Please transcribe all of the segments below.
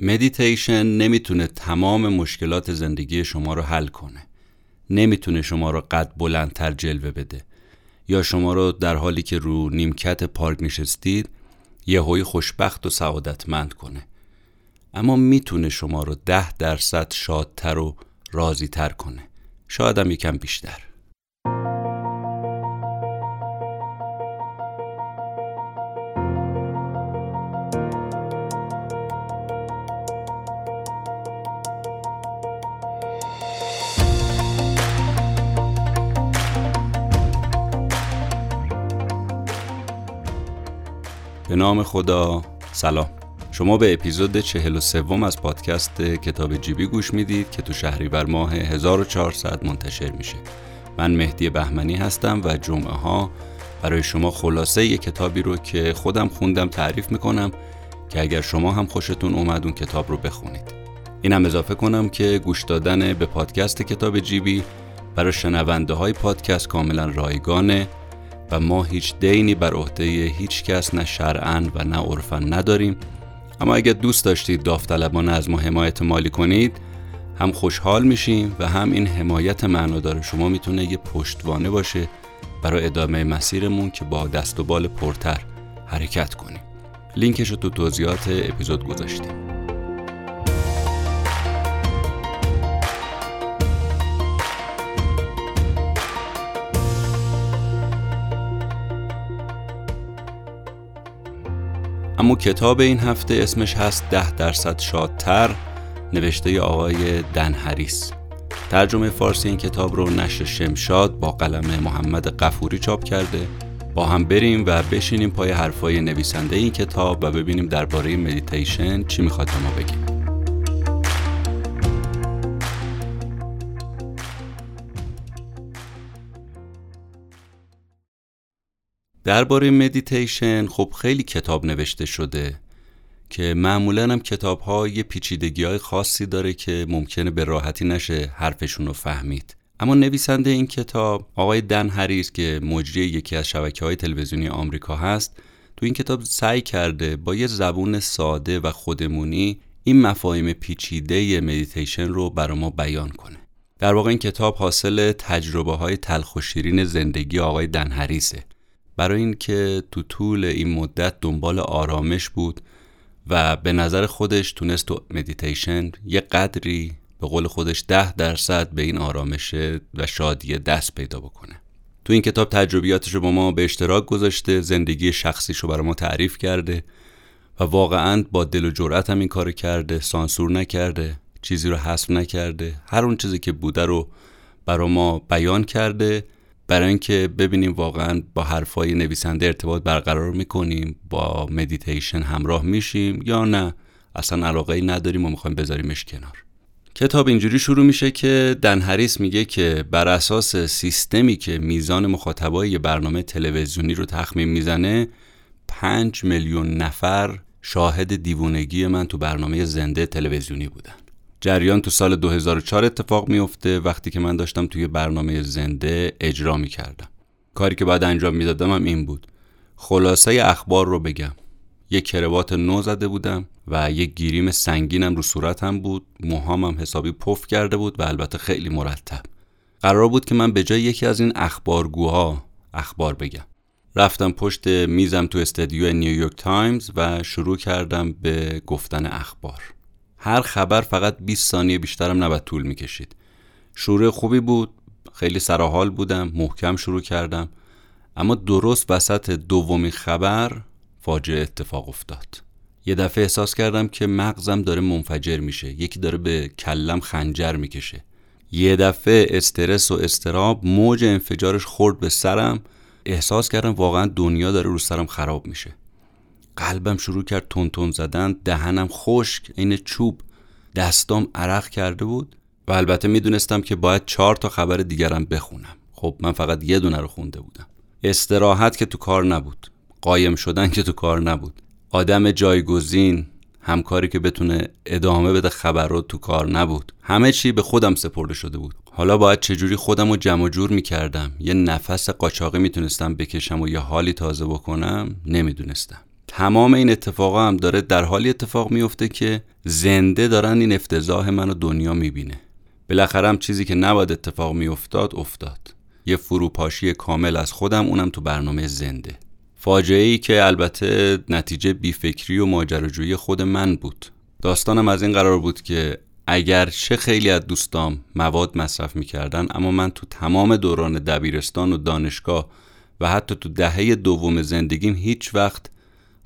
مدیتیشن نمی‌تونه تمام مشکلات زندگی شما رو حل کنه. نمی‌تونه شما رو قد بلندتر جلوه بده. یا شما رو در حالی که رو نیمکت پارک نشستید هوی خوشبخت و سعادتمند کنه. اما می‌تونه شما رو ده درصد شادتر و راضی تر کنه. شاید هم یکم بیشتر. نام خدا سلام. شما به اپیزود 43 از پادکست کتاب جیبی گوش می‌دید که تو شهریور ماه 1400 منتشر میشه. من مهدی بهمنی هستم و جمعه ها برای شما خلاصه یه کتابی رو که خودم خوندم تعریف می‌کنم که اگر شما هم خوشتون اومد اون کتاب رو بخونید. اینم اضافه کنم که گوش دادن به پادکست کتاب جیبی برای شنونده های پادکست کاملا رایگانه. و ما هیچ دینی بر عهده هیچ کس نه شرعا و نه عرفا نداریم. اما اگر دوست داشتید داوطلبانه از ما حمایت مالی کنید هم خوشحال میشیم و هم این حمایت معنادار شما می‌تونه یه پشتوانه باشه برای ادامه مسیرمون که با دست و بال پرتر حرکت کنیم. لینکش رو تو توضیحات اپیزود گذاشتیم. اما کتاب این هفته اسمش هست ده درصد شادتر نوشته آقای دن هریس ترجمه فارسی این کتاب رو نشر شمشاد با قلم محمد قفوری چاپ کرده. با هم بریم و بشینیم پای حرفای نویسنده این کتاب و ببینیم درباره مدیتیشن چی می‌خواد ما بگیم درباره مدیتیشن خب خیلی کتاب نوشته شده که معمولا هم کتاب ها یه پیچیدگی های خاصی داره که ممکنه به راحتی نشه حرفشون رو فهمید. اما نویسنده این کتاب آقای دن هریس که مجری یکی از شبکه های تلویزیونی آمریکا هست تو این کتاب سعی کرده با یه زبون ساده و خودمونی این مفاهیم پیچیده مدیتیشن رو برای ما بیان کنه. در واقع این کتاب حاصل تجربه های تلخ و شیرین زندگی آقای دن هریسه برای اینکه تو طول این مدت دنبال آرامش بود و به نظر خودش تونست تو مدیتیشن یه قدری به قول خودش ده درصد به این آرامش و شادی دست پیدا بکنه. تو این کتاب تجربیاتش رو با ما به اشتراک گذاشته زندگی شخصیش رو برای ما تعریف کرده و واقعا با دل و جرأت هم این کار کرده سانسور نکرده چیزی رو حذف نکرده هر اون چیزی که بوده رو برای ما بیان کرده برای اینکه ببینیم واقعا با حرفای نویسنده ارتباط برقرار می‌کنیم با مدیتیشن همراه میشیم یا نه اصلا علاقه ای نداریم و می‌خوایم بذاریمش کنار. کتاب اینجوری شروع میشه که دن هریس میگه که بر اساس سیستمی که میزان مخاطبای برنامه تلویزیونی رو تخمین می‌زنه پنج میلیون نفر شاهد دیوونگی من تو برنامه زنده تلویزیونی بودن. جریان تو سال 2004 اتفاق میفته وقتی که من داشتم توی برنامه زنده اجرا می‌کردم. کاری که بعد انجام می‌دادم هم این بود. خلاصه اخبار رو بگم. یه کروات نو زده بودم و یه گریم سنگینم رو صورتم بود. موهامم حسابی پف کرده بود و البته خیلی مرتب. قرار بود که من به جای یکی از این اخبارگوها اخبار بگم. رفتم پشت میزم تو استدیو نیویورک تایمز و شروع کردم به گفتن اخبار. هر خبر فقط 20 ثانیه بیشترم نباید طول می‌کشید. شروع خوبی بود خیلی سراحال بودم محکم شروع کردم اما درست وسط دومین خبر فاجعه اتفاق افتاد. یه دفعه احساس کردم که مغزم داره منفجر میشه یکی داره به کلم خنجر می‌کشه. یه دفعه استرس و استراب موج انفجارش خورد به سرم احساس کردم واقعا دنیا داره رو سرم خراب میشه. قلبم شروع کرد تون تون زدن دهنم خشک عین چوب. دستام عرق کرده بود و البته می‌دونستم که باید چهار تا خبر دیگرم بخونم. خب من فقط یه دونه رو خونده بودم. استراحت که تو کار نبود. قایم شدن که تو کار نبود. آدم جایگزین همکاری که بتونه ادامه بده خبر رو تو کار نبود. همه چی به خودم سپرده شده بود. حالا باید چجوری خودم رو جمع جور می‌کردم؟ یه نفس قاچاقی می‌تونستم بکشم و یه حالی تازه بکنم؟ نمی‌دونستم. تمام این اتفاقا هم داره در حالی اتفاق میفته که زنده دارن این افتضاح منو دنیا می‌بینه. بالاخره هم چیزی که نباید اتفاق میافتاد افتاد. یه فروپاشی کامل از خودم اونم تو برنامه زنده. فاجعه ای که البته نتیجه بیفکری و ماجراجویی خود من بود. داستانم از این قرار بود که اگر چه خیلی از دوستام مواد مصرف می‌کردن اما من تو تمام دوران دبیرستان و دانشگاه و حتی تو دهه دوم زندگیم هیچ وقت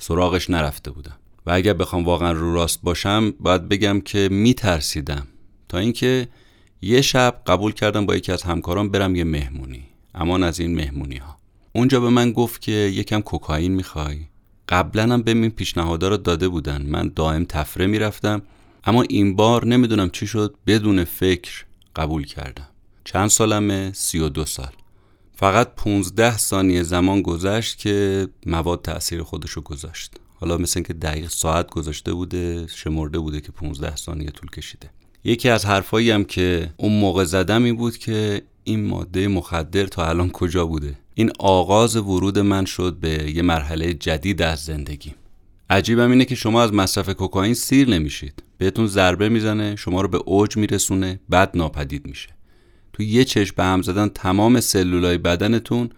سراغش نرفته بودم. و اگر بخوام واقعا رو راست باشم باید بگم که میترسیدم. تا اینکه یه شب قبول کردم با یکی از همکاران برم یه مهمونی. امان از این مهمونی ها اونجا به من گفت که یکم کوکائین می‌خوای. قبلا هم ببین پیشنهادا رو داده بودن. من دائم تفره می‌رفتم. اما این بار نمی‌دونم چی شد بدون فکر قبول کردم. چند سالمه؟ سی و دو سال. فقط 15 ثانیه زمان گذشت که مواد تاثیر خودشو گذاشت. حالا مثل اینکه دقیق ساعت گذاشته بوده شمرده بوده که 15 ثانیه طول کشیده. یکی از حرفایی هم که اون موقع زدم این بود که این ماده مخدر تا الان کجا بوده؟ این آغاز ورود من شد به یه مرحله جدید از زندگی. عجیبم اینه که شما از مصرف کوکائین سیر نمیشید. بهتون ضربه می‌زنه شما رو به اوج میرسونه بعد ناپدید میشه. تو یه چشم به هم زدن تمام سلولای بدنتون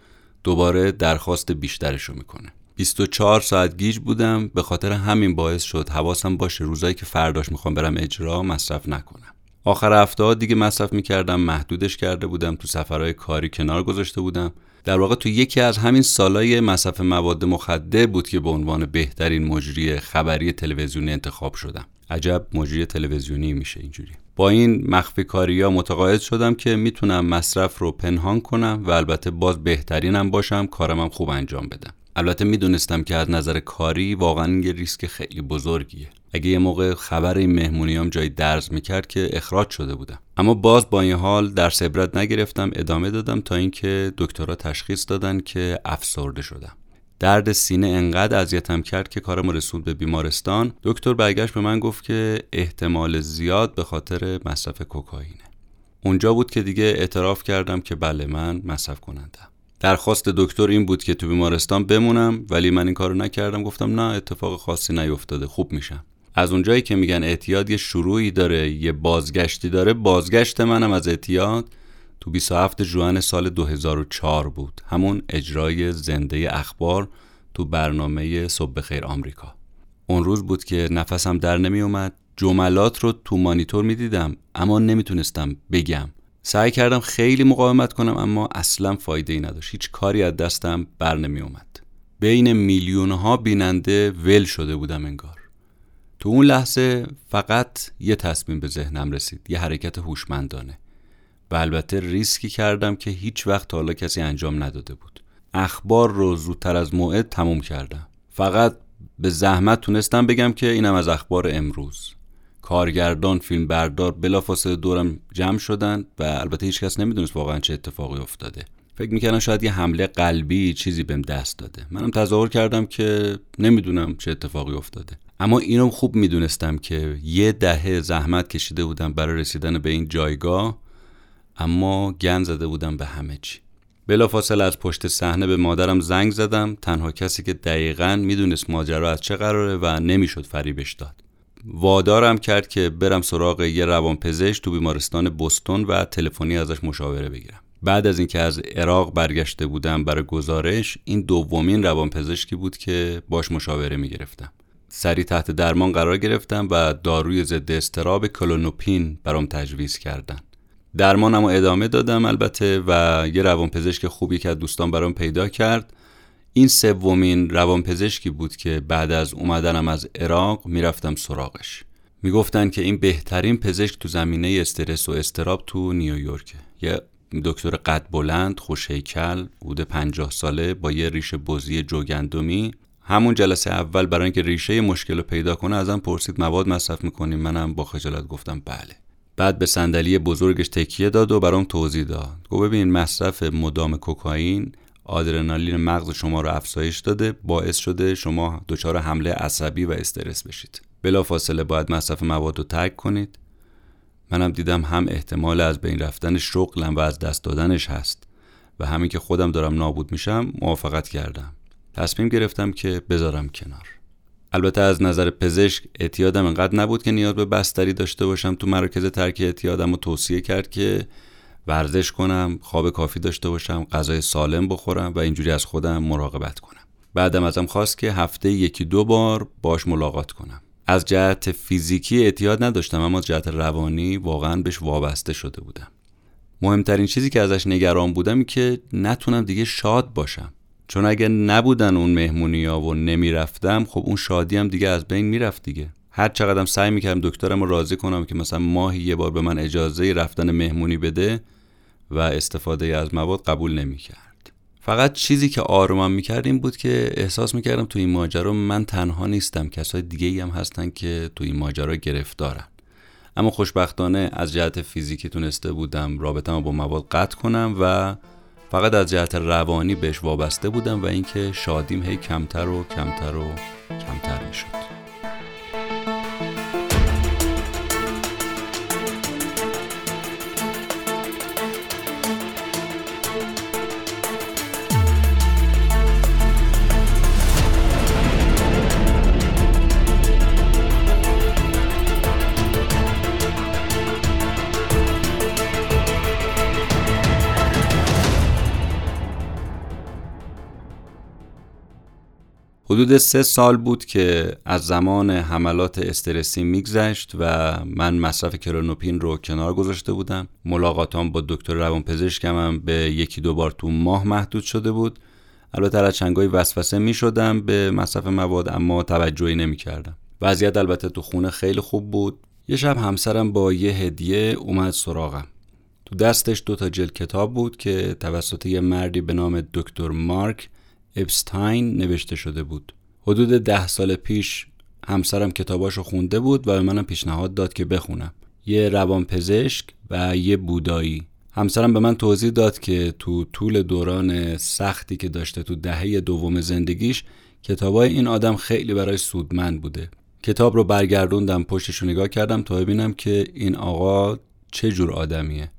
دوباره درخواست بیشترش می‌کنه. 24 ساعت گیج بودم به خاطر همین باعث شد حواسم باشه روزایی که فرداش می‌خوام برم اجرا مصرف نکنم. آخر هفته دیگه مصرف می‌کردم محدودش کرده بودم تو سفرهای کاری کنار گذاشته بودم. در واقع تو یکی از همین سالای مصرف مواد مخدر بود که به عنوان بهترین مجری خبری تلویزیونی انتخاب شدم. عجب مجری تلویزیونی میشه اینجوری. با این مخفی کاری ها متقاعد شدم که می‌تونم مصرف رو پنهان کنم و البته باز بهترینم باشم کارمم خوب انجام بدم. البته می‌دونستم که از نظر کاری واقعا یه ریسک خیلی بزرگیه. اگه یه موقع خبر این مهمونیام جای درز می‌کرد که اخراج شده بودم. اما باز با این حال در عبرت نگرفتم ادامه دادم تا اینکه دکترها تشخیص دادن که افسرده شدم. درد سینه انقدر اذیتم کرد که کارم رسوند به بیمارستان. دکتر برگشت به من گفت که احتمال زیاد به خاطر مصرف کوکائینه. اونجا بود که دیگه اعتراف کردم که بله من مصرف کنندم. درخواست دکتر این بود که تو بیمارستان بمونم ولی من این کارو نکردم. گفتم نه اتفاق خاصی نیفتاده خوب میشم. از اونجایی که میگن اعتیاد یه شروعی داره یه بازگشتی داره بازگشت منم از اعتیاد. تو 27 جوان سال 2004 بود. همون اجرای زنده اخبار تو برنامه صبح خیر آمریکا. اون روز بود که نفسم در نمی اومد جملات رو تو مانیتور می‌دیدم اما نمی‌تونستم بگم. سعی کردم خیلی مقاومت کنم اما اصلا فایده ای نداشت. هیچ کاری از دستم بر نمی اومد بین میلیون ها بیننده ول شده بودم انگار. تو اون لحظه فقط یه تصمیم به ذهنم رسید یه حرکت هوشمندانه. و البته ریسکی کردم که هیچ وقت حالا کسی انجام نداده بود. اخبار رو زودتر از موعد تموم کردم. فقط به زحمت تونستم بگم که اینم از اخبار امروز. کارگردان فیلم بردار بلافاصله دورم جمع شدن و البته هیچ کس نمی‌دونست واقعا چه اتفاقی افتاده. فکر می‌کردم شاید یه حمله قلبی چیزی بهم دست داده. منم تظاهر کردم که نمی‌دونم چه اتفاقی افتاده. اما اینو خوب می‌دونستم که یه دهه زحمت کشیده بودم برای رسیدن به این جایگاه اما گن زده بودم به همه چی. بلافاصله از پشت صحنه به مادرم زنگ زدم. تنها کسی که دقیقا می‌دونست ماجرا از چه قراره و نمی‌شد فریبش داد. وادارم کرد که برم سراغ یه روانپزشک تو بیمارستان بستون و تلفنی ازش مشاوره بگیرم. بعد از اینکه از عراق برگشته بودم برای گزارش این دومین روانپزشکی بود که باش مشاوره می‌گرفتم. سری تحت درمان قرار گرفتم و داروی ضد استراب کلونوپین برام تجویز کردن. درمانم ادامه دادم البته و یه روانپزشک خوبی که دوستان برام پیدا کرد. این سومین روانپزشکی بود که بعد از اومدنم از عراق می‌رفتم سراغش. می‌گفتن که این بهترین پزشک تو زمینه استرس و استراب تو نیویورکه یه دکتر قد بلند خوشیکل بود پنجاه ساله با یه ریش بزی جوگندمی. همون جلسه اول برای اینکه ریشه مشکل رو پیدا کنه ازم پرسید مواد مصرف می‌کنیم منم با خجالت گفتم بله. بعد به صندلی بزرگش تکیه داد و برام توضیح داد. گفت ببین مصرف مدام کوکائین آدرنالین مغز شما رو افزایش داده باعث شده شما دچار حمله عصبی و استرس بشید. بلافاصله باید مصرف مواد رو ترک کنید. منم دیدم هم احتمال از بین رفتن شغلم و از دست دادنش هست و همین که خودم دارم نابود میشم موافقت کردم. تصمیم گرفتم که بذارم کنار. البته از نظر پزشک اعتیادم انقدر نبود که نیاز به بستری داشته باشم تو مراکز ترک اعتیادم رو توصیه کرد که ورزش کنم خواب کافی داشته باشم غذای سالم بخورم و اینجوری از خودم مراقبت کنم. بعدم ازم خواست که هفته یکی دو بار باش ملاقات کنم. از جهت فیزیکی اعتیاد نداشتم اما جهت روانی واقعا بهش وابسته شده بودم. مهمترین چیزی که ازش نگران بودم که نتونم دیگه شاد باشم. چون اگه نبودن اون مهمونی ها و نمی‌رفتم خب اون شادی هم دیگه از بین می‌رفت دیگه. هر چقدرم سعی می‌کردم دکترم رو راضی کنم که مثلا ماهی یه بار به من اجازه رفتن مهمونی بده و استفاده از مواد قبول نمی‌کرد. فقط چیزی که آرومم می‌کرد این بود که احساس می‌کردم تو این ماجرا من تنها نیستم. کسای دیگه ای هم هستن که تو این ماجرا گرفتارن. اما خوشبختانه از جهت فیزیکی تونسته بودم رابطه با مواد قطع کنم و فقط از جهت روانی بهش وابسته بودم و اینکه شادیم هی کمتر و کمتر و کمتر می‌شد. حدود سه سال بود که از زمان حملات استرسی میگذشت و من مصرف کرونوپین رو کنار گذاشته بودم. ملاقاتام با دکتر روانپزشکم هم به یکی دو بار تو ماه محدود شده بود. البته از چنگای وسوسه می شدم به مصرف مواد اما توجهی نمی کردم وضعیت البته تو خونه خیلی خوب بود. یه شب همسرم با یه هدیه اومد سراغم. تو دستش دو تا جلد کتاب بود که توسط یه مردی به نام دکتر مارک اپستاین نوشته شده بود. حدود ده سال پیش همسرم کتاباشو خونده بود و به منم پیشنهاد داد که بخونم. یه روانپزشک و یه بودایی. همسرم به من توضیح داد که تو طول دوران سختی که داشته تو دهه دوم زندگیش کتابای این آدم خیلی برای سودمند بوده. کتاب رو برگردوندم پشتش نگاه کردم تا ببینم که این آقا چه جور آدمیه.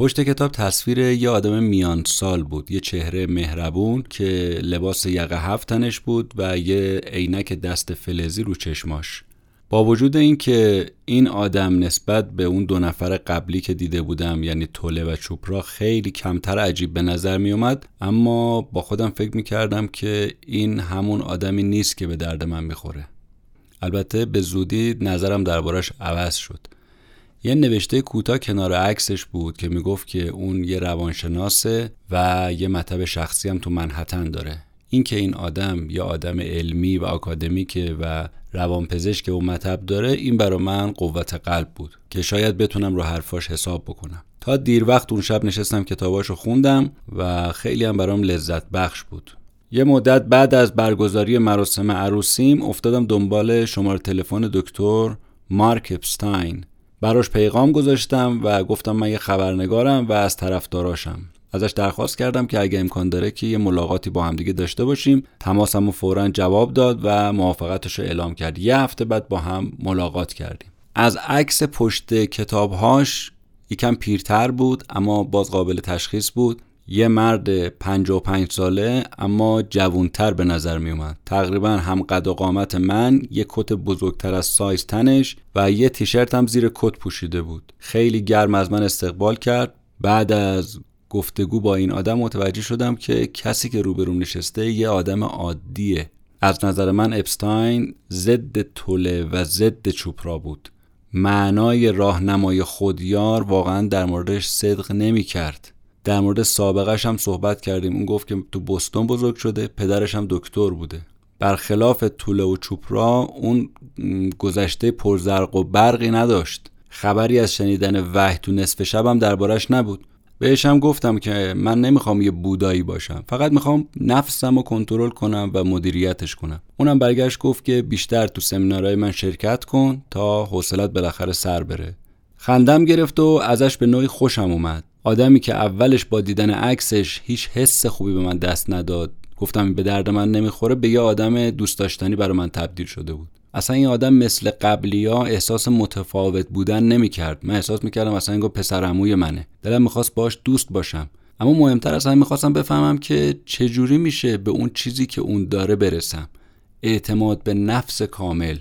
پشت کتاب تصویر یه آدم میان سال بود یه چهره مهربون که لباس یقه هفتنش بود و یه عینک دست فلزی رو چشماش. با وجود اینکه این آدم نسبت به اون دو نفر قبلی که دیده بودم یعنی توله و چوپرا خیلی کمتر عجیب به نظر می اومد اما با خودم فکر می کردم که این همون آدمی نیست که به درد من می‌خوره. البته به زودی نظرم دربارش عوض شد. یه نوشته کوتاه کنار عکسش بود که می‌گفت که اون یه روانشناسه و یه مطب شخصی هم تو منحتن داره. اینکه این آدم یه آدم علمی و آکادمیکه و روانپزشک و مطب داره این برا من قوت قلب بود که شاید بتونم رو حرفاش حساب بکنم. تا دیر وقت اون شب نشستم کتاباشو خوندم و خیلی هم برام لذت بخش بود. یه مدت بعد از برگزاری مراسم عروسیم افتادم دنبال شماره تلفن دکتر مارک اپستاین. براش پیغام گذاشتم و گفتم من یه خبرنگارم و از طرفداراشم. ازش درخواست کردم که اگه امکان داره که یه ملاقاتی با همدیگه داشته باشیم. تماسم و فورا جواب داد و موافقتش رو اعلام کرد. یه هفته بعد با هم ملاقات کردیم. از عکس پشت کتابهاش یکم پیرتر بود اما باز قابل تشخیص بود. یه مرد 55 ساله اما جوونتر به نظر می اومد. تقریبا هم قد و قامت من یه کت بزرگتر از سایز تنش و یه تیشرت هم زیر کت پوشیده بود. خیلی گرم از من استقبال کرد. بعد از گفتگو با این آدم متوجه شدم که کسی که روبروم نشسته یه آدم عادیه. از نظر من اپستاین ضد توله و ضد چوپرا بود. معنای راهنمای خودیار واقعا در موردش صدق نمی کرد. در مورد سابقش هم صحبت کردیم. اون گفت که تو بستون بزرگ شده پدرش هم دکتر بوده. برخلاف طوله و چوپرا اون گذشته پرزرق و برقی نداشت. خبری از شنیدن وحی تو نصف شبم دربارش نبود. بهش هم گفتم که من نمی‌خوام یه بودایی باشم. فقط می‌خوام نفسم رو کنترل کنم و مدیریتش کنم. اونم برگشت گفت که بیشتر تو سمینارهای من شرکت کن تا حوصلت بالاخره سر بره. خندم گرفت و ازش به نوعی خوشم اومد. آدمی که اولش با دیدن عکسش هیچ حس خوبی به من دست نداد. گفتم به درد من نمی‌خوره به یه آدم دوست داشتنی برای من تبدیل شده بود. اصلا این آدم مثل قبلی ها احساس متفاوت بودن نمی‌کرد. من احساس می‌کردم اصلا این پسر عموی منه. دلم می‌خواست باش دوست باشم. اما مهمتر همه می‌خواستم بفهمم که چجوری میشه به اون چیزی که اون داره برسم. اعتماد به نفس کامل.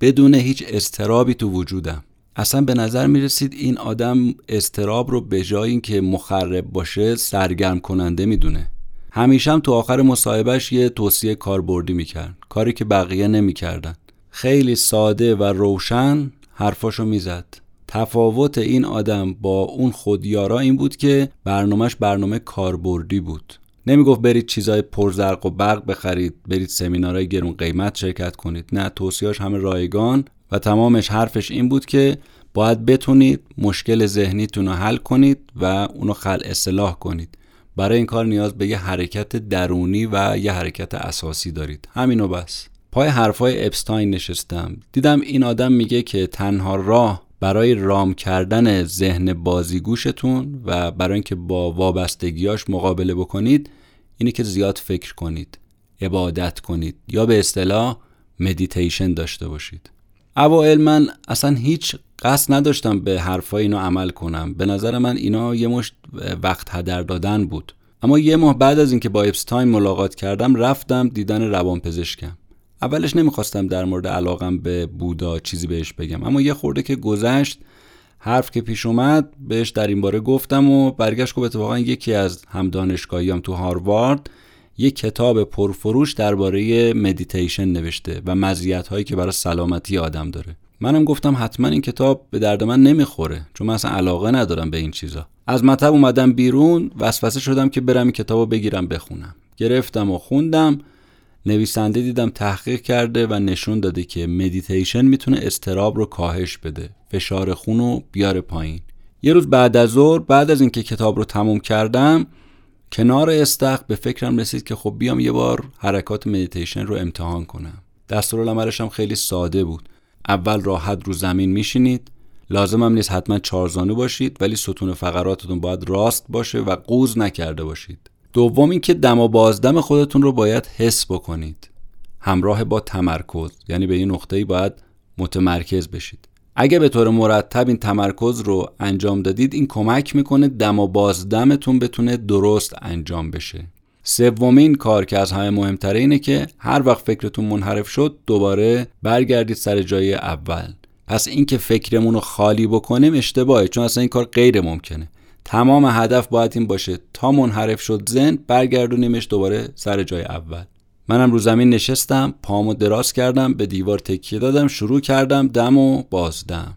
بدون هیچ استرابی تو وجودم. اصلا به نظر می رسید این آدم استراب رو به جای اینکه مخرب باشه سرگرم کننده می‌دونه. همیشه هم تو آخر مصاحبهش یه توصیه کاربردی می‌کرد. کاری که بقیه نمی‌کردن. خیلی ساده و روشن حرفاشو می‌زد. تفاوت این آدم با اون خودیارا این بود که برنامهش برنامه کاربردی بود. نمی‌گفت برید چیزای پرزرق و برق بخرید برید سمینارهای گرون قیمت شرکت کنید. نه توصیهاش همه رایگان و تمامش حرفش این بود که باید بتونید مشکل ذهنیتون رو حل کنید و اونو خل اصلاح کنید. برای این کار نیاز به یه حرکت درونی و یه حرکت اساسی دارید. همینو بس. پای حرفای اپستاین نشستم. دیدم این آدم میگه که تنها راه برای رام کردن ذهن بازیگوشتون و برای اینکه با وابستگیاش مقابله بکنید اینه که زیاد فکر کنید عبادت کنید یا به اصطلاح مدیتیشن داشته باشید. اوائل من اصلا هیچ قصد نداشتم به حرفای اینو عمل کنم. به نظر من اینا یه مشت وقت هدر دادن بود. اما یه ماه بعد از اینکه با اپستاین ملاقات کردم رفتم دیدن روان پزشکم اولش نمی‌خواستم در مورد علاقم به بودا چیزی بهش بگم. اما یه خورده که گذشت حرف که پیش اومد بهش در این باره گفتم و برگشت اتفاقا یکی از هم دانشگاهیام تو هاروارد. یک کتاب پرفروش درباره مدیتیشن نوشته و مزیت هایی که برای سلامتی آدم داره. منم گفتم حتما این کتاب به درد من نمی‌خوره چون من اصلا علاقه ندارم به این چیزا. از مطب اومدم بیرون وسوسه شدم که برم این کتابو بگیرم بخونم. گرفتم و خوندم نویسنده دیدم تحقیق کرده و نشون داده که مدیتیشن می‌تونه اضطراب رو کاهش بده فشار خون رو بیاره پایین. یه روز بعد از ظهر بعد از اینکه کتاب رو تموم کردم کنار استخ به فکرم رسید که خب بیام یه بار حرکات مدیتیشن رو امتحان کنم. دستورالعملش هم خیلی ساده بود. اول راحت رو زمین میشینید. لازم هم نیست حتما چارزانو باشید ولی ستون فقراتتون باید راست باشه و قوز نکرده باشید. دوم اینکه دم و بازدم خودتون رو باید حس بکنید. همراه با تمرکز یعنی به این نقطه‌ای باید متمرکز بشید. اگه به طور مرتب این تمرکز رو انجام دادید این کمک می‌کنه دم و بازدمتون بتونه درست انجام بشه. سومین کار که از همه مهمتره اینه که هر وقت فکرتون منحرف شد دوباره برگردید سر جای اول. پس اینکه فکرمون رو خالی بکنیم اشتباهه چون اصلا این کار غیر ممکنه. تمام هدف باید این باشه تا منحرف شد زن برگردونیمش دوباره سر جای اول. منم رو زمین نشستم پامو دراز کردم به دیوار تکیه دادم شروع کردم دم و بازدم.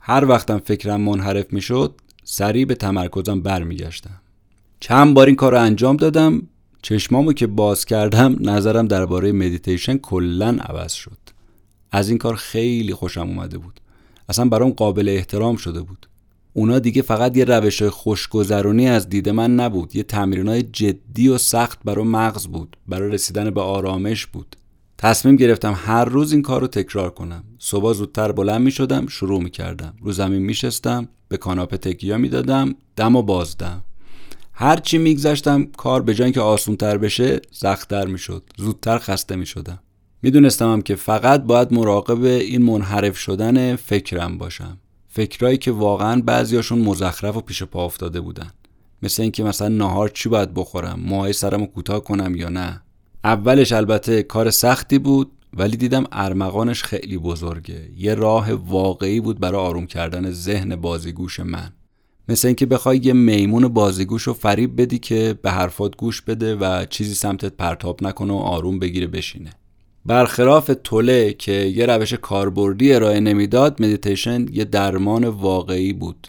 هر وقتم فکرم منحرف می‌شد سریع به تمرکزم برمیگشتم. چند بار این کار رو انجام دادم. چشمامو که باز کردم نظرم درباره مدیتیشن کلا عوض شد. از این کار خیلی خوشم اومده بود. اصلا برام قابل احترام شده بود. اونا دیگه فقط یه روش خوشگذرونی از دید من نبود. یه تمرینای جدی و سخت برای مغز بود. برای رسیدن به آرامش بود. تصمیم گرفتم هر روز این کار رو تکرار کنم. صبح زودتر بلند می شدم شروع می کردم رو زمین می شستم به کاناپه تکیه می دادم دم و بازدم هرچی میگذشتم کار به جای که آسونتر بشه سختتر می شد زودتر خسته می شدم می‌دونستم که فقط باید مراقب این منحرف شدن فکرم باشم. فکرایی که واقعا بعضیاشون مزخرف و پیش پا افتاده بودن. مثل اینکه مثلا نهار چی باید بخورم؟ موهای سرمو کوتاه کنم یا نه؟ اولش البته کار سختی بود ولی دیدم ارمغانش خیلی بزرگه. یه راه واقعی بود برای آروم کردن ذهن بازیگوش من. مثل اینکه بخوای یه میمون بازیگوش رو فریب بدی که به حرفات گوش بده و چیزی سمتت پرتاب نکنه و آروم بگیره بشینه. برخلاف توله که یه روش کاربردی ارائه نمی‌داد مدیتیشن یه درمان واقعی بود.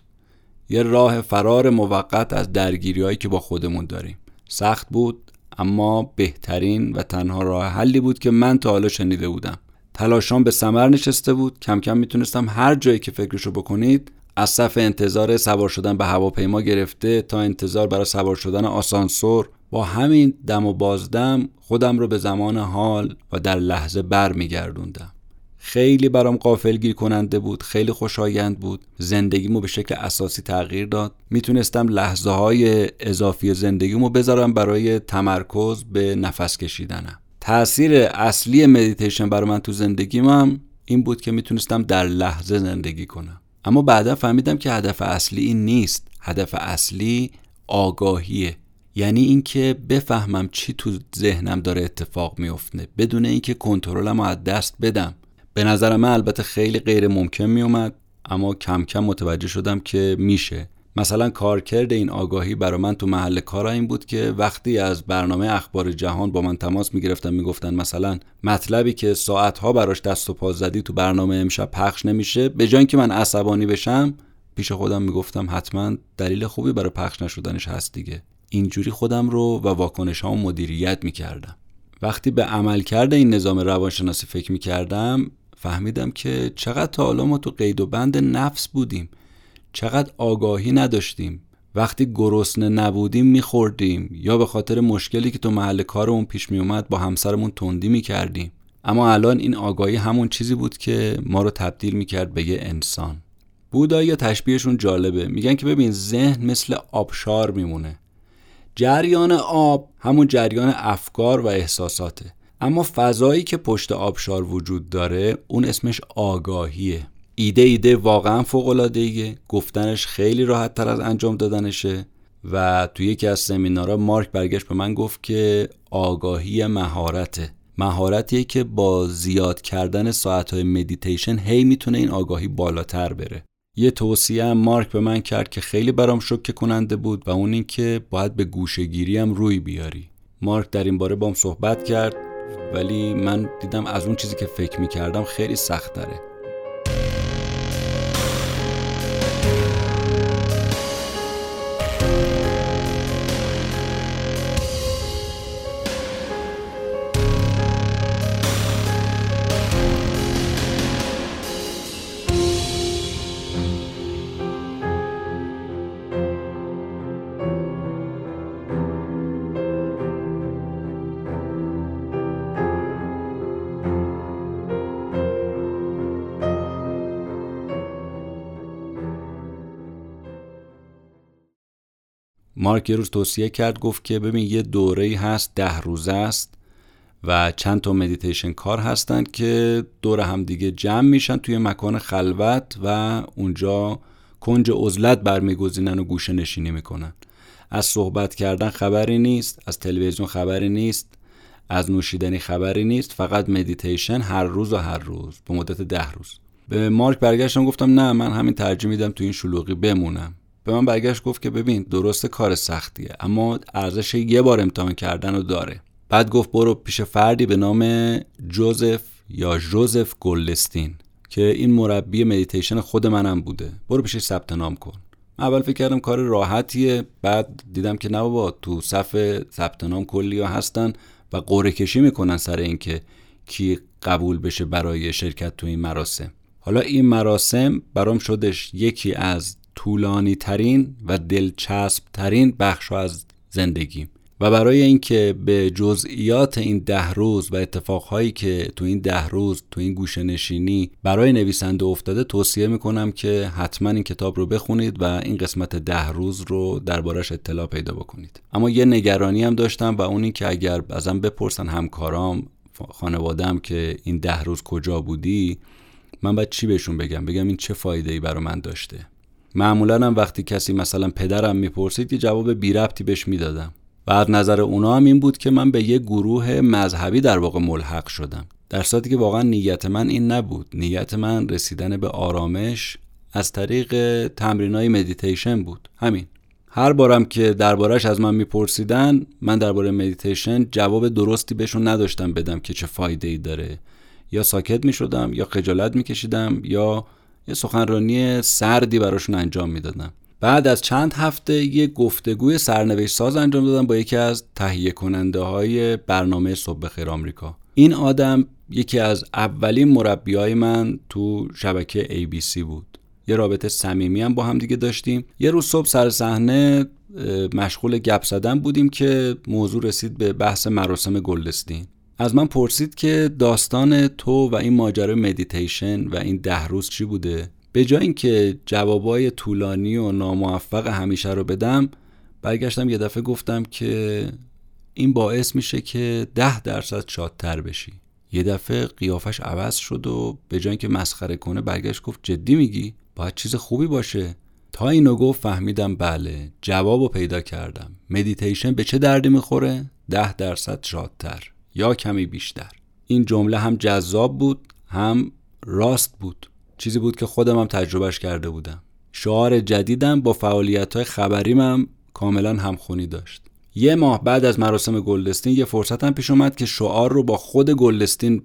یه راه فرار موقت از درگیری که با خودمون داریم. سخت بود اما بهترین و تنها راه حلی بود که من تا حالا شنیده بودم. تلاشان به سمر نشسته بود. کم کم می‌تونستم هر جایی که فکرشو بکنید از صف انتظار سوار شدن به هواپیما گرفته تا انتظار برای سوار شدن آسانسور با همین دم و بازدم خودم رو به زمان حال و در لحظه بر میگردوندم خیلی برام قافلگیر کننده بود خیلی خوشایند بود. زندگیمو به شکل اساسی تغییر داد. می‌تونستم لحظه های اضافی زندگیمو بذارم برای تمرکز به نفس کشیدنم. تاثیر اصلی مدیتیشن برای من تو زندگیم هم این بود که می‌تونستم در لحظه زندگی کنم. اما بعدا فهمیدم که هدف اصلی این نیست. هدف اصلی آگاهیه. یعنی اینکه بفهمم چی تو ذهنم داره اتفاق میفته بدون اینکه کنترلم از دست بدم. به نظر من البته خیلی غیر ممکن میومد اما کم کم متوجه شدم که میشه. مثلا کارکرد این آگاهی برای من تو محل کار این بود که وقتی از برنامه اخبار جهان با من تماس می‌گرفتن می‌گفتن مثلا مطلبی که ساعتها براش دست و پا زدی تو برنامه امشب پخش نمیشه به جای که من عصبانی بشم پیش خودم می‌گفتم حتما دلیل خوبی برای پخش نشدنش هست دیگه. اینجوری خودم رو و واکنش مدیریت می‌کردم. وقتی به عملکرد این نظام روانشناسی فکر می‌کردم فهمیدم که چقدر تا حالا ما تو قید و بند نفس بودیم. چقدر آگاهی نداشتیم. وقتی گرسنه نبودیم میخوردیم یا به خاطر مشکلی که تو محل کارمون پیش میومد با همسرمون تندی می‌کردیم. اما الان این آگاهی همون چیزی بود که ما رو تبدیل می‌کرد به یه انسان. بودا یا تشبیهشون جالبه. میگن که ببین ذهن مثل آبشار میمونه. جریان آب همون جریان افکار و احساساته. اما فضایی که پشت آبشار وجود داره اون اسمش آگاهیه. ایده ایده واقعا فوق العاده گفتنش خیلی راحت تر از انجام دادنشه. و توی یکی از سمینارها مارک برگشت به من گفت که آگاهی مهارته. مهارتیه که با زیاد کردن ساعتهای مدیتیشن هی می‌تونه این آگاهی بالاتر بره. یه توصیه مارک به من کرد که خیلی برام شکه کننده بود و اون این که باید به گوشگیری هم روی بیاری. مارک در این باره بام صحبت کرد. ولی من دیدم از اون چیزی که فکر می‌کردم خیلی سخت داره مارک یه روز توصیه کرد گفت که ببین یه دوره هست ده روزه است و چند تا مدیتیشن کار هستند که دور هم دیگه جمع میشن توی مکان خلوت و اونجا کنج عزلت برمیگزینن و گوشه نشینی می‌کنن. از صحبت کردن خبری نیست از تلویزیون خبری نیست از نوشیدنی خبری نیست فقط مدیتیشن هر روز و هر روز به مدت ده روز. به مارک برگشتم گفتم نه من همین ترجیح میدم تو این شلوغی بمونم. به من برگشت گفت که ببین درست کار سختیه اما ارزش یه بار امتحان کردن رو داره. بعد گفت برو پیش فردی به نام جوزف یا جوزف گلدستین که این مربی مدیتیشن خود منم بوده. برو پیش ثبت نام کن. اول فکر کردم کار راحتیه بعد دیدم که نه بابا تو صف ثبت نام کلی ها هستن و قرعه کشی می‌کنن سر اینکه کی قبول بشه برای شرکت تو این مراسم. حالا این مراسم برام شدش یکی از طولانی ترین و دلچسب ترین بخش از زندگی و برای اینکه به جزئیات این ده روز و اتفاقهایی که تو این ده روز تو این گوشه نشینی برای نویسنده افتاده توصیه می‌کنم که حتما این کتاب رو بخونید و این قسمت ده روز رو دربارش اطلاع پیدا بکنید. اما یه نگرانی هم داشتم و اون این که اگر ازم بپرسن همکارام خانوادم که این ده روز کجا بودی من باید چی بهشون بگم؟ بگم این چه فایده ای برای من داشته؟ معمولا هم وقتی کسی مثلا پدرم می‌پرسید یه جواب بی ربطی بهش می‌دادم. از نظر اونا هم این بود که من به یه گروه مذهبی در واقع ملحق شدم. در صورتی که واقعا نیت من این نبود. نیت من رسیدن به آرامش از طریق تمرین های مدیتیشن بود. همین. هر بارم که دربارش از من میپرسیدن من درباره مدیتیشن جواب درستی بهشون نداشتم بدم که چه فایده ای داره. یا ساکت می‌شدم یا خجالت میکشیدم یا یه سخنرانی سردی براشون انجام می‌دادم بعد از چند هفته یه گفتگوی سرنوشت ساز انجام دادم با یکی از تهیه کننده های برنامه صبح خیر آمریکا. این آدم یکی از اولین مربی های من تو شبکه ABC بود. یه رابطه صمیمی هم با هم دیگه داشتیم. یه روز صبح سر صحنه مشغول گپ زدن بودیم که موضوع رسید به بحث مراسم گلدستین از من پرسید که داستان تو و این ماجرا مدیتیشن و این ده روز چی بوده؟ به جای اینکه جوابای طولانی و ناموفق همیشه رو بدم برگشتم یه دفعه گفتم که این باعث میشه که ده درصد شادتر بشی. یه دفعه قیافش عوض شد و به جای اینکه مسخره کنه برگشت گفت جدی میگی؟ باید چیز خوبی باشه. تا اینو گفت فهمیدم بله جوابو پیدا کردم. مدیتیشن به چه دردی می‌خوره؟ ده درصد شادتر. یا کمی بیشتر. این جمله هم جذاب بود هم راست بود. چیزی بود که خودم هم تجربهش کرده بودم. شعار جدیدم با فعالیت های خبریم هم کاملا همخونی داشت. یه ماه بعد از مراسم گلدستین یه فرصت هم پیش اومد که شعار رو با خود گلدستین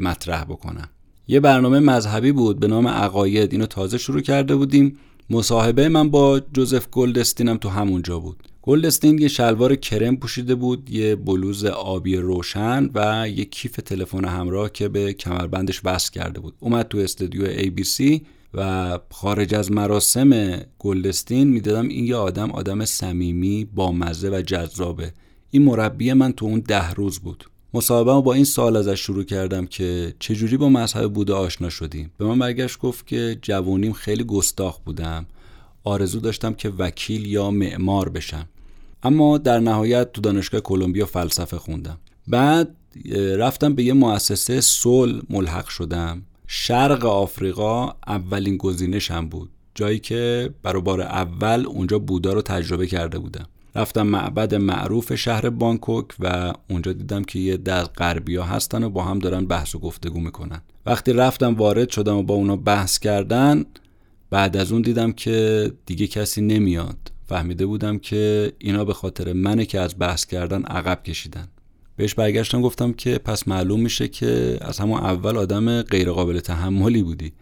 مطرح بکنم. یه برنامه مذهبی بود به نام عقاید اینو تازه شروع کرده بودیم. مصاحبه من با جوزف گلدستینم تو همونجا بود. گلدستین یه شلوار کرم پوشیده بود یه بلوز آبی روشن و یه کیف تلفن همراه که به کمربندش وصل کرده بود. اومد تو استودیو ABC و خارج از مراسم گلدستین می‌دادم این یه آدم آدم صمیمی با مزه و جذابه. این مربی من تو اون ده روز بود. مصاحبه با این سال ازش شروع کردم که چجوری با مذهب بوده آشنا شدیم؟ به من برگشت گفت که جوونیم خیلی گستاخ بودم. آرزو داشتم که وکیل یا معمار بشم. اما در نهایت تو دانشگاه کلمبیا فلسفه خوندم. بعد رفتم به یه مؤسسه سول ملحق شدم. شرق آفریقا اولین گزینشم بود. جایی که برای بار اول اونجا بودا رو تجربه کرده بودم. رفتم معبد معروف شهر بانکوک و اونجا دیدم که یه در غربی ها هستن و با هم دارن بحث و گفتگو می‌کنن. وقتی رفتم وارد شدم و با اونا بحث کردن بعد از اون دیدم که دیگه کسی نمیاد. فهمیده بودم که اینا به خاطر منه که از بحث کردن عقب کشیدن. بهش برگشتم گفتم که پس معلوم میشه که از همون اول آدم غیرقابل تحملی بودی.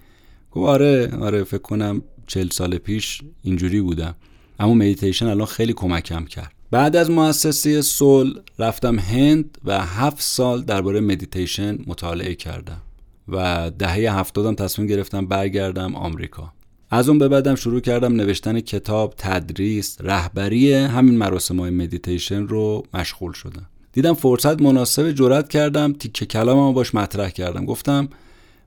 گفت آره آره فکر کنم چل سال پیش اینجوری بودم. اما مدیتیشن الان خیلی کمکم کرد. بعد از مؤسسه صلح رفتم هند و هفت سال درباره مدیتیشن مطالعه کردم. و دهه هفتادم تصمیم گرفتم برگردم آمریکا. از اون به بعدم شروع کردم نوشتن کتاب تدریس رهبری همین مراسم های مدیتیشن رو مشغول شدم. دیدم فرصت مناسب جرات کردم تیکه کلامم باش مطرح کردم. گفتم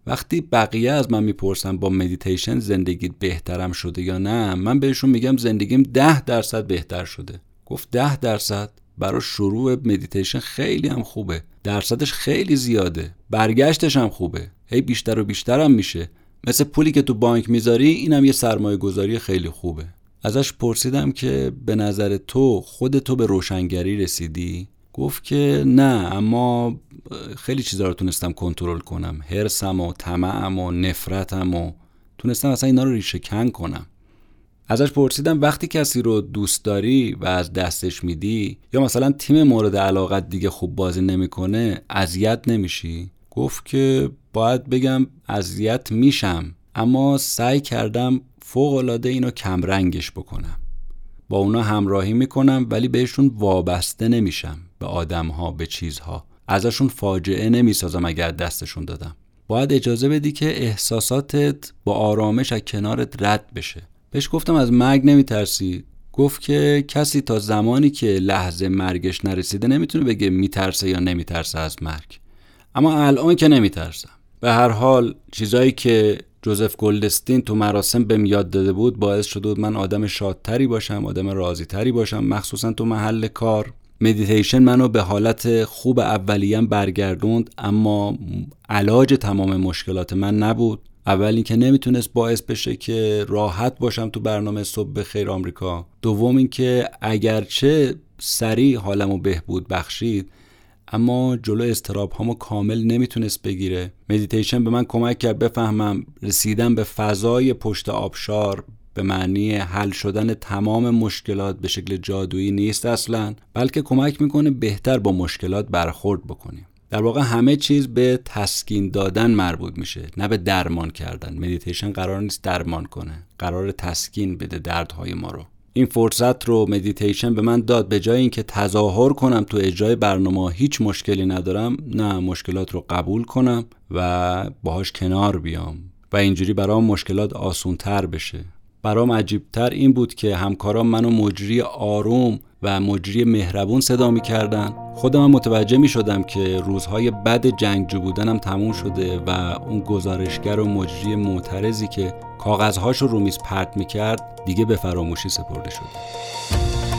وقتی بقیه از من می‌پرسن با مدیتیشن زندگیت بهترم شده یا نه من بهشون میگم زندگیم ده درصد بهتر شده. گفت ده درصد؟ برای شروع مدیتیشن خیلی هم خوبه. درصدش خیلی زیاده. برگشتش هم خوبه. هی بیشتر و بیشتر هم میشه. مثل پولی که تو بانک می‌ذاری اینم یه سرمایه گذاری خیلی خوبه. ازش پرسیدم که به نظر تو خود تو به روشنگری رسیدی؟ گفت که نه اما خیلی چیزا رو تونستم کنترل کنم. هرسم و طمعم و نفرتم و تونستم اصلا اینا رو ریشه کن کنم. ازش پرسیدم وقتی کسی رو دوست داری و از دستش میدی یا مثلا تیم مورد علاقت دیگه خوب بازی نمی‌کنه اذیت نمیشی؟ گفت که باید بگم اذیت میشم اما سعی کردم فوق العاده اینو کمرنگش بکنم. با اونا همراهی می‌کنم ولی بهشون وابسته نمیشم به آدمها به چیزها. ازشون فاجعه نمی‌سازم اگر دستشون دادم. باید اجازه بدی که احساساتت با آرامش از کنارت رد بشه. بهش گفتم از مرگ نمیترسی؟ گفت که کسی تا زمانی که لحظه مرگش نرسیده نمی‌تونه بگه میترسه یا نمیترسه از مرگ. اما الان که نمیترسم. به هر حال چیزایی که جوزف گلدستین تو مراسم بهم یاد داده بود باعث شده بود من آدم شادتری باشم آدم راضیتری باشم. مخصوصا تو محل کار. مدیتیشن منو به حالت خوب اولیم برگردوند اما علاج تمام مشکلات من نبود. اول اینکه نمی‌تونست باعث بشه که راحت باشم تو برنامه صبح بخیر آمریکا. دوم اینکه اگرچه سریع حالمو بهبود بخشید اما جلو اضطراب هامو کامل نمی‌تونست بگیره. مدیتیشن به من کمک کرد بفهمم رسیدن به فضای پشت آبشار به معنی حل شدن تمام مشکلات به شکل جادویی نیست اصلا بلکه کمک می‌کنه بهتر با مشکلات برخورد بکنیم. در واقع همه چیز به تسکین دادن مربوط میشه نه به درمان کردن. مدیتیشن قرار نیست درمان کنه قراره تسکین بده دردهای ما رو. این فرصت رو مدیتیشن به من داد. به جای اینکه تظاهر کنم تو اجرای برنامه هیچ مشکلی ندارم. نه مشکلات رو قبول کنم و باهاش کنار بیام و اینجوری برام مشکلات آسون تر بشه. برام عجیبتر این بود که همکاران منو مجری آروم و مجری مهربون صدا می‌کردن. خودم هم متوجه می شدم که روزهای بد جنگجو بودنم تموم شده و اون گزارشگر و مجری معترضی که کاغذهاش رو میز پرت می‌کرد دیگه به فراموشی سپرده شده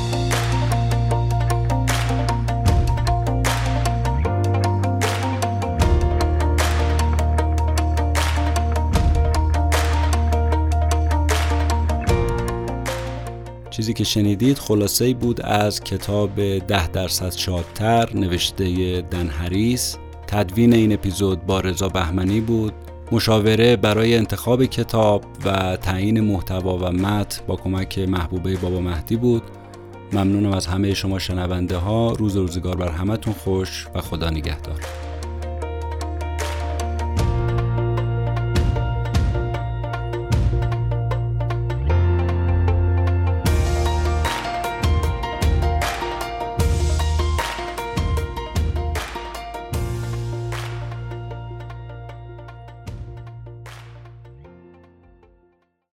چیزی که شنیدید خلاصه بود از کتاب ده درصد شادتر نوشته دن هریس. تدوین این اپیزود با رضا بهمنی بود. مشاوره برای انتخاب کتاب و تعیین محتوا و متن با کمک محبوبه بابا مهدی بود. ممنونم از همه شما شنونده ها روز روزگار بر همتون خوش و خدا نگهدار.